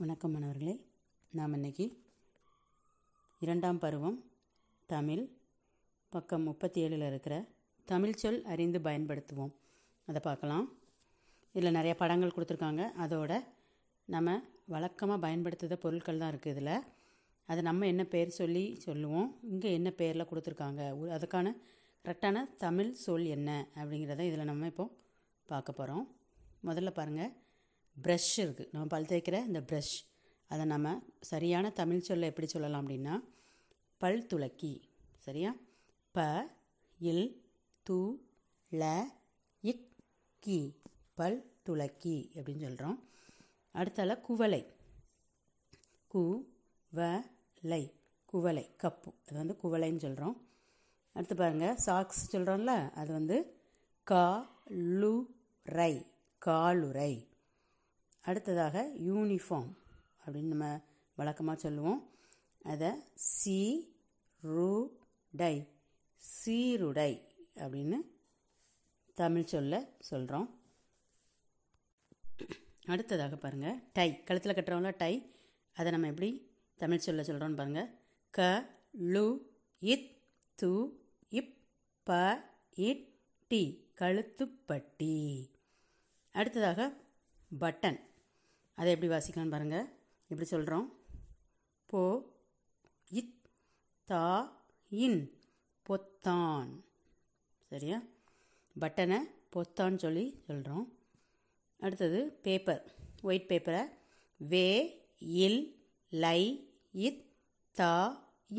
வணக்கம் மாணவர்களே. நாம் இன்னைக்கு இரண்டாம் பருவம் தமிழ். பக்கம் முப்பத்தி ஏழில் இருக்கிற தமிழ் சொல் அறிந்து பயன்படுத்துவோம். அதை பார்க்கலாம். இதில் நிறைய படங்கள் கொடுத்துருக்காங்க. அதோட நம்ம வழக்கமாக பயன்படுத்துகிற பொருட்கள் தான் இருக்குது இதில். அது நம்ம என்ன பேர் சொல்லி சொல்லுவோம். இங்கே என்ன பேரில் கொடுத்துருக்காங்க. அதுக்கான கரெக்டான தமிழ் சொல் என்ன அப்படிங்கிறத இதில் நம்ம இப்போ பார்க்க போகிறோம். முதல்ல பாருங்கள் ப்ரஷ் இருக்குது நம்ம பல் தேய்க்கிற இந்த ப்ரஷ் அதை நம்ம சரியான தமிழ் சொல்ல எப்படி சொல்லலாம் அப்படின்னா பல் துளக்கி சரியா? ப இல் து ல இக் கி. பல் துளக்கி அப்படின்னு சொல்கிறோம் அடுத்தால குவளை. கு வ லை. குவளை கப்பு. அது வந்து குவளைன்னு சொல்கிறோம் அடுத்து பாருங்கள் சாக்ஸ் சொல்கிறோம்ல அது வந்து கா லு ரை காலுரை அடுத்ததாக யூனிஃபார்ம் அப்படின்னு நம்ம வழக்கமாக சொல்லுவோம். அதை சி ரு டை சீருடை அப்படின்னு தமிழ் சொல்ல சொல்கிறோம் அடுத்ததாக பாருங்கள் டை. கழுத்தில் கட்டுறவங்கள டை. அதை நம்ம எப்படி தமிழ் சொல்ல சொல்கிறோம்னு பாருங்கள் க லு இத் து இப் ப இட் டி. கழுத்துப்பட்டி. அடுத்ததாக பட்டன். அதை எப்படி வாசிக்கலாம்னு பாருங்கள் எப்படி சொல்கிறோம் போ இத் தா இன் பொத்தான். சரியா? பட்டனை பொத்தான்னு சொல்லி சொல்கிறோம் அடுத்தது பேப்பர் ஒயிட் பேப்பரை வே இல் லை இத் தா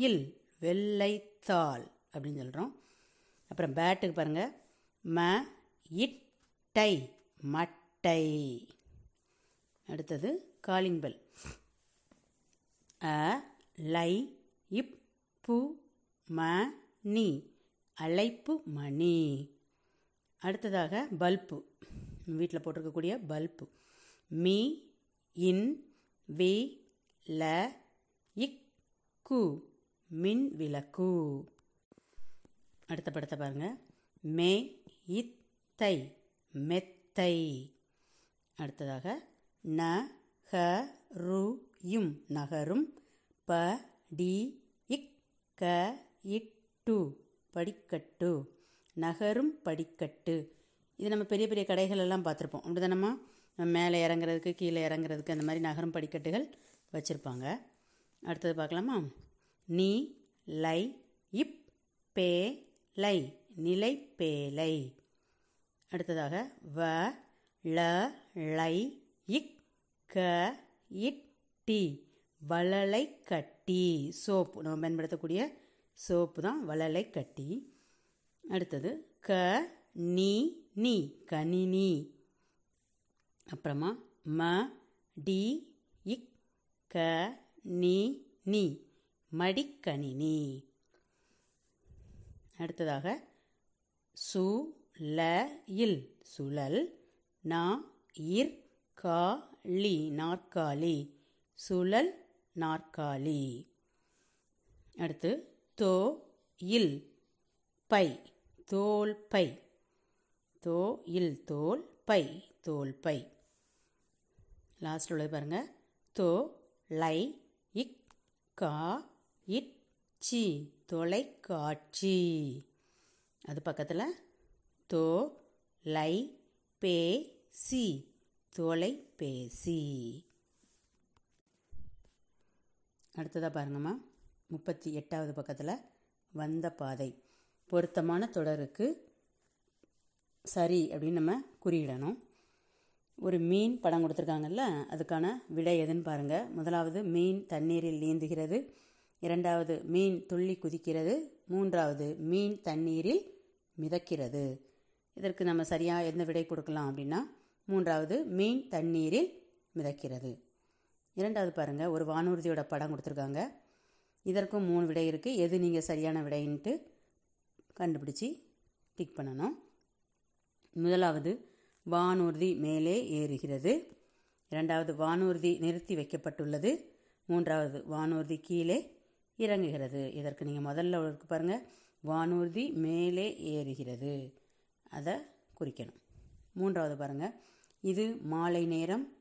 இல் வெள்ளைத்தாள் அப்படின்னு சொல்கிறோம் அப்புறம் பேட்டுக்கு பாருங்கள் ம இட் டை மட்டை. அடுத்தது காலிங் பெல் அ லை இப் பு ம நீ அழைப்பு மணி. அடுத்ததாக பல்பு. வீட்டில் போட்டிருக்கக்கூடிய பல்பு. மீ இன் வி ல இக் கு மின் விளக்கு. அடுத்த படத்தை பாருங்கள் மே இத்தை மெத்தை. அடுத்ததாக ந ஹ ரு யும் நகரும். ப டி இக் க இட்டு படிக்கட்டு. நகரும் படிக்கட்டு. இது நம்ம பெரிய பெரிய கடைகள் எல்லாம் பார்த்துருப்போம். அப்படிதானம்மா? நம்ம மேலே இறங்குறதுக்கு கீழே இறங்குறதுக்கு அந்த மாதிரி நகரும் படிக்கட்டுகள் வச்சுருப்பாங்க. அடுத்தது பார்க்கலாமா? நீ லை இப் பே லை நிலை பேலை. அடுத்ததாக வ ல லை இக் க இட் டி. வளலை கட்டி. சோப்பு. நம்ம பயன்படுத்தக்கூடிய சோப்பு தான் வளலை கட்டி. அடுத்தது க நீ நீ கணினி அப்புறமா ம டி இக் க நீ நீ. மடிக்கணினி அடுத்ததாக சு ல இல். சுழல் நா இர் கா லி நாற்காலி சுழல் நாற்காலி. அடுத்து தோ இல் பை தோல் பை. தோ இல் தோல் பை தோல் பை. லாஸ்ட் உள்ளது பாருங்க. தோ லை இக் கா இட் சி தொலைக்காட்சி. அது பக்கத்தில் தோ லை பே சி தொலைபேசி. அடுத்ததாக பாருங்கம்மா. முப்பத்தி எட்டாவது பக்கத்தில் வந்த பாதை. பொருத்தமான தொடருக்கு சரி அப்படின்னு நம்ம குறியிடணும். ஒரு மீன் படம் கொடுத்துருக்காங்கல்ல அதுக்கான விடை எதுன்னு பாருங்கள் முதலாவது மீன் தண்ணீரில் நீந்துகிறது. இரண்டாவது மீன் துள்ளி குதிக்கிறது. மூன்றாவது மீன் தண்ணீரில் மிதக்கிறது. இதற்கு நம்ம சரியாக எந்த விடை கொடுக்கலாம் அப்படின்னா மூன்றாவது மீன் தண்ணீரில் மிதக்கிறது. இரண்டாவது பாருங்கள் ஒரு வானூர்தியோட படம் கொடுத்துருக்காங்க. இதற்கும் மூணு விடை இருக்குது எது நீங்கள் சரியான விடைன்ட்டு கண்டுபிடிச்சி டிக் பண்ணணும். முதலாவது வானூர்தி மேலே ஏறுகிறது. இரண்டாவது வானூர்தி நிறுத்தி வைக்கப்பட்டுள்ளது. மூன்றாவது வானூர்தி கீழே இறங்குகிறது. இதற்கு நீங்கள் முதல்ல இருக்கு பாருங்கள் வானூர்தி மேலே ஏறுகிறது. அதை குறிக்கணும். மூன்றாவது பாருங்கள் இது மாலை நேரம்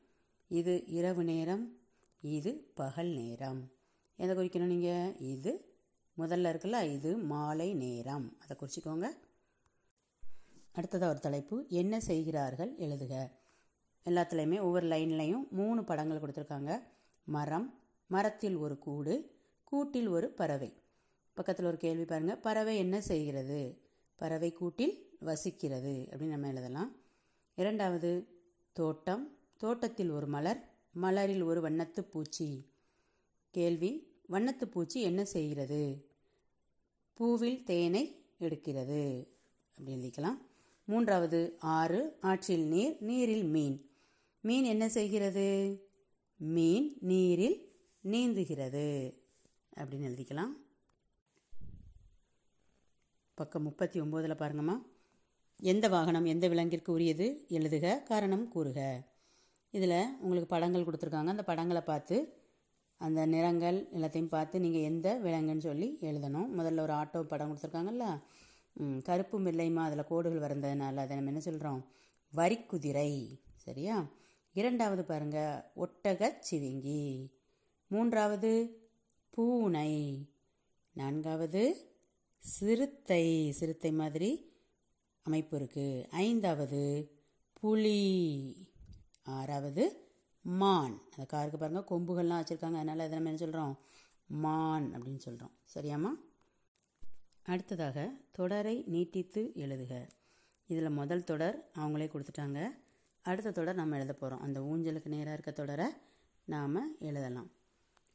இது இரவு நேரம் இது பகல் நேரம். எதை குறிக்கணும் நீங்கள் இது முதல்ல இருக்குல்ல இது மாலை நேரம். அதை குறிச்சிக்கோங்க. அடுத்ததாக ஒரு தலைப்பு. என்ன செய்கிறார்கள்? எழுதுக. எல்லாத்துலேயுமே ஒவ்வொரு லைன்லையும் மூணு படங்கள் கொடுத்துருக்காங்க. மரம் மரத்தில் ஒரு கூடு கூட்டில் ஒரு பறவை. பக்கத்தில் ஒரு கேள்வி பாருங்கள் பறவை என்ன செய்கிறது? பறவை கூட்டில் வசிக்கிறது அப்படின்னு நம்ம எழுதலாம். இரண்டாவது தோட்டம் தோட்டத்தில் ஒரு மலர் மலரில் ஒரு வண்ணத்து பூச்சி. கேள்வி வண்ணத்து பூச்சி என்ன செய்கிறது? பூவில் தேனை எடுக்கிறது. அப்படி எழுதிக்கலாம். மூன்றாவது ஆறு ஆற்றில் நீர் நீரில் மீன். மீன் என்ன செய்கிறது? மீன் நீரில் நீந்துகிறது. அப்படின்னு எழுதிக்கலாம். பக்கம் முப்பத்தி ஒம்போதில் பாருங்கம்மா. எந்த வாகனம் எந்த விலங்கிற்கு உரியது எழுதுக காரணம் கூறுக. இதில் உங்களுக்கு படங்கள் கொடுத்துருக்காங்க. அந்த படங்களை பார்த்து அந்த நிறங்கள் எல்லாத்தையும் பார்த்து நீங்கள் எந்த விலங்குன்னு சொல்லி எழுதணும். முதல்ல ஒரு ஆட்டோ படம் கொடுத்துருக்காங்கல்ல? கருப்பு மில்லைமா அதில் கோடுகள் வரைந்ததுனால அதை நம்ம என்ன சொல்கிறோம் வரிக்குதிரை. சரியா? இரண்டாவது பாருங்க. ஒட்டகச் சிவிங்கி. மூன்றாவது பூனை. நான்காவது சிறுத்தை. சிறுத்தை மாதிரி அமைப்பு இருக்குது ஐந்தாவது புலி. ஆறாவது மான். அந்த காருக்கு பாருங்கள் கொம்புகள்லாம் வச்சுருக்காங்க. அதனால் அதை நம்ம என்ன சொல்கிறோம் மான் அப்படின்னு சொல்கிறோம் சரியாம்மா? அடுத்ததாக தொடரை நீட்டித்து எழுதுக. இதில் முதல் தொடர் அவங்களே கொடுத்துட்டாங்க. அடுத்த தொடர் நம்ம எழுத போகிறோம் அந்த ஊஞ்சலுக்கு நேராக இருக்க தொடரை நாம் எழுதலாம்.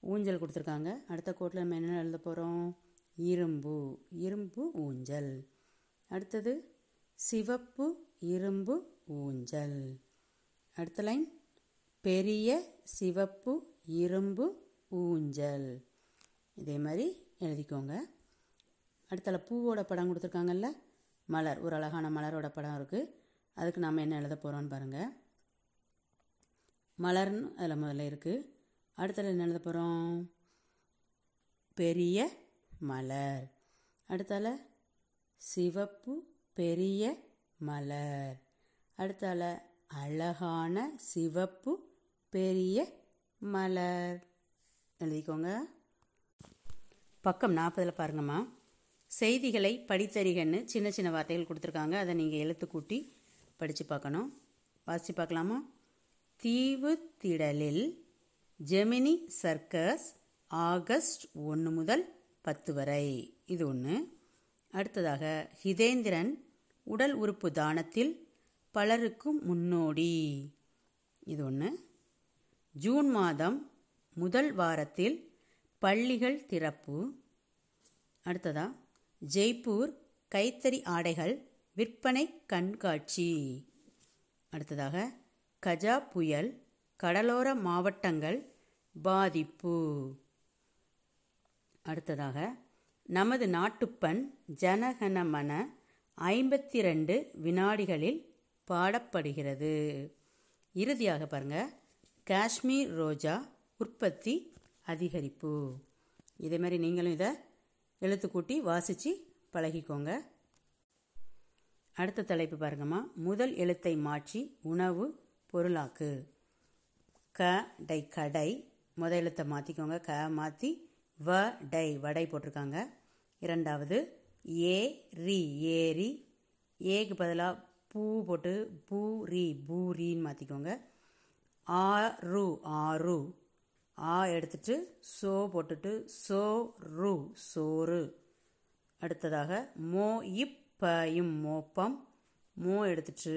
ஊஞ்சல் கொடுத்துருக்காங்க. அடுத்த கோட்டில் நம்ம என்ன எழுத போகிறோம் இரும்பு. இரும்பு ஊஞ்சல். அடுத்தது சிவப்பு இரும்பு ஊஞ்சல். அடுத்த லைன். பெரிய சிவப்பு இரும்பு ஊஞ்சல். இதே மாதிரி எழுதிக்கோங்க. அடுத்தால பூவோட படம் கொடுத்துருக்காங்கல்ல? மலர். ஒரு அழகான மலரோட படம் இருக்குது அதுக்கு நாம் என்ன எழுத போகிறோம்னு பாருங்கள் மலர்னு அதில் முதல்ல இருக்குது அடுத்தது என்ன எழுத போகிறோம் பெரிய மலர். அடுத்தால சிவப்பு பெரிய மலர். அடுத்தால அழகான சிவப்பு பெரிய மலர். எழுதிக்கோங்க. பக்கம் நாற்பதில் பாருங்கம்மா. செய்திகளை படித்தறிகன்னு சின்ன சின்ன வார்த்தைகள் கொடுத்துருக்காங்க. அதை நீங்கள் எழுத்து கூட்டி படித்து பார்க்கணும். வாசித்து பார்க்கலாமா? தீவு திடலில் ஜெமினி சர்க்கஸ் ஆகஸ்ட் ஒன்று முதல் பத்து வரை. இது ஒன்று அடுத்ததாக ஹிதேந்திரன் உடல் உறுப்பு தானத்தில் பலருக்கும் முன்னோடி. இது ஒன்று ஜூன் மாதம் முதல் வாரத்தில் பள்ளிகள் திறப்பு. அடுத்ததா. ஜெய்ப்பூர் கைத்தறி ஆடைகள் விற்பனை கண்காட்சி. அடுத்ததாக கஜா புயல் கடலோர மாவட்டங்கள் பாதிப்பு. அடுத்ததாக நமது நாட்டுப்பண் ஜனகனமன ஐம்பத்தி ரெண்டு வினாடிகளில் பாடப்படுகிறது. இறுதியாக பாருங்க. காஷ்மீர் ரோஜா உற்பத்தி அதிகரிப்பு. இதே மாதிரி நீங்களும் இதை எழுத்து கூட்டி வாசித்து பழகிக்கோங்க. அடுத்த தலைப்பு பாருங்கம்மா. முதல் எழுத்தை மாற்றி உணவு பொருளாக்கு. க டை கடை. முத எழுத்தை மாற்றிக்கோங்க க மாற்றி வ டை வடை போட்டிருக்காங்க. இரண்டாவது ஏ ரி ஏரி ஏக்கு பதிலாக பூ போட்டு பூரி பூரின்னு மாற்றிக்கோங்க ஆறு ஆறு ஆ எடுத்துட்டு சோ போட்டுட்டு சோ ரு சோறு. அடுத்ததாக மோ இப்பயும் மோப்பம். மோ எடுத்துட்டு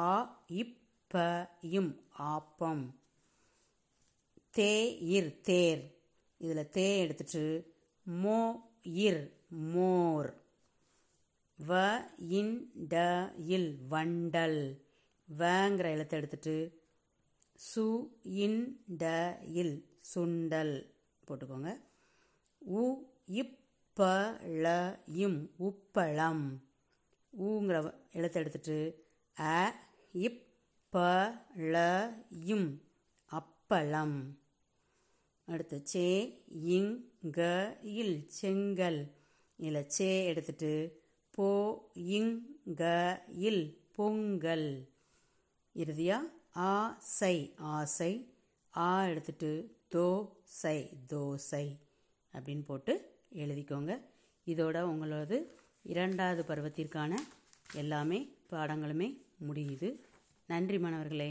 ஆ இப்பயும் ஆப்பம். தே இர் தேர். இதில் தே எடுத்துட்டு மோ இர் மோர். வ இன் ட இல் வண்டல். வங்கிற எழுத்தை எடுத்துட்டு சு இன் ட இல் சுண்டல் போட்டுக்கோங்க. உ இப்ப ள இம் உப்பளம் ஊங்கிற எழுத்தை எடுத்துட்டு அ இப்ப ள இம் அப்பளம் அடுத்து சே இங் க இல் செங்கல். இதில் சே எடுத்துட்டு போ இங் க இல் பொங்கல். இறுதியா? ஆசை ஆசை ஆ எடுத்துட்டு தோ சை தோசை அப்படின்னு போட்டு எழுதிக்கோங்க. இதோட உங்களது இரண்டாவது பருவத்திற்கான எல்லாமே பாடங்களுமே முடியுது. நன்றி மாணவர்களே.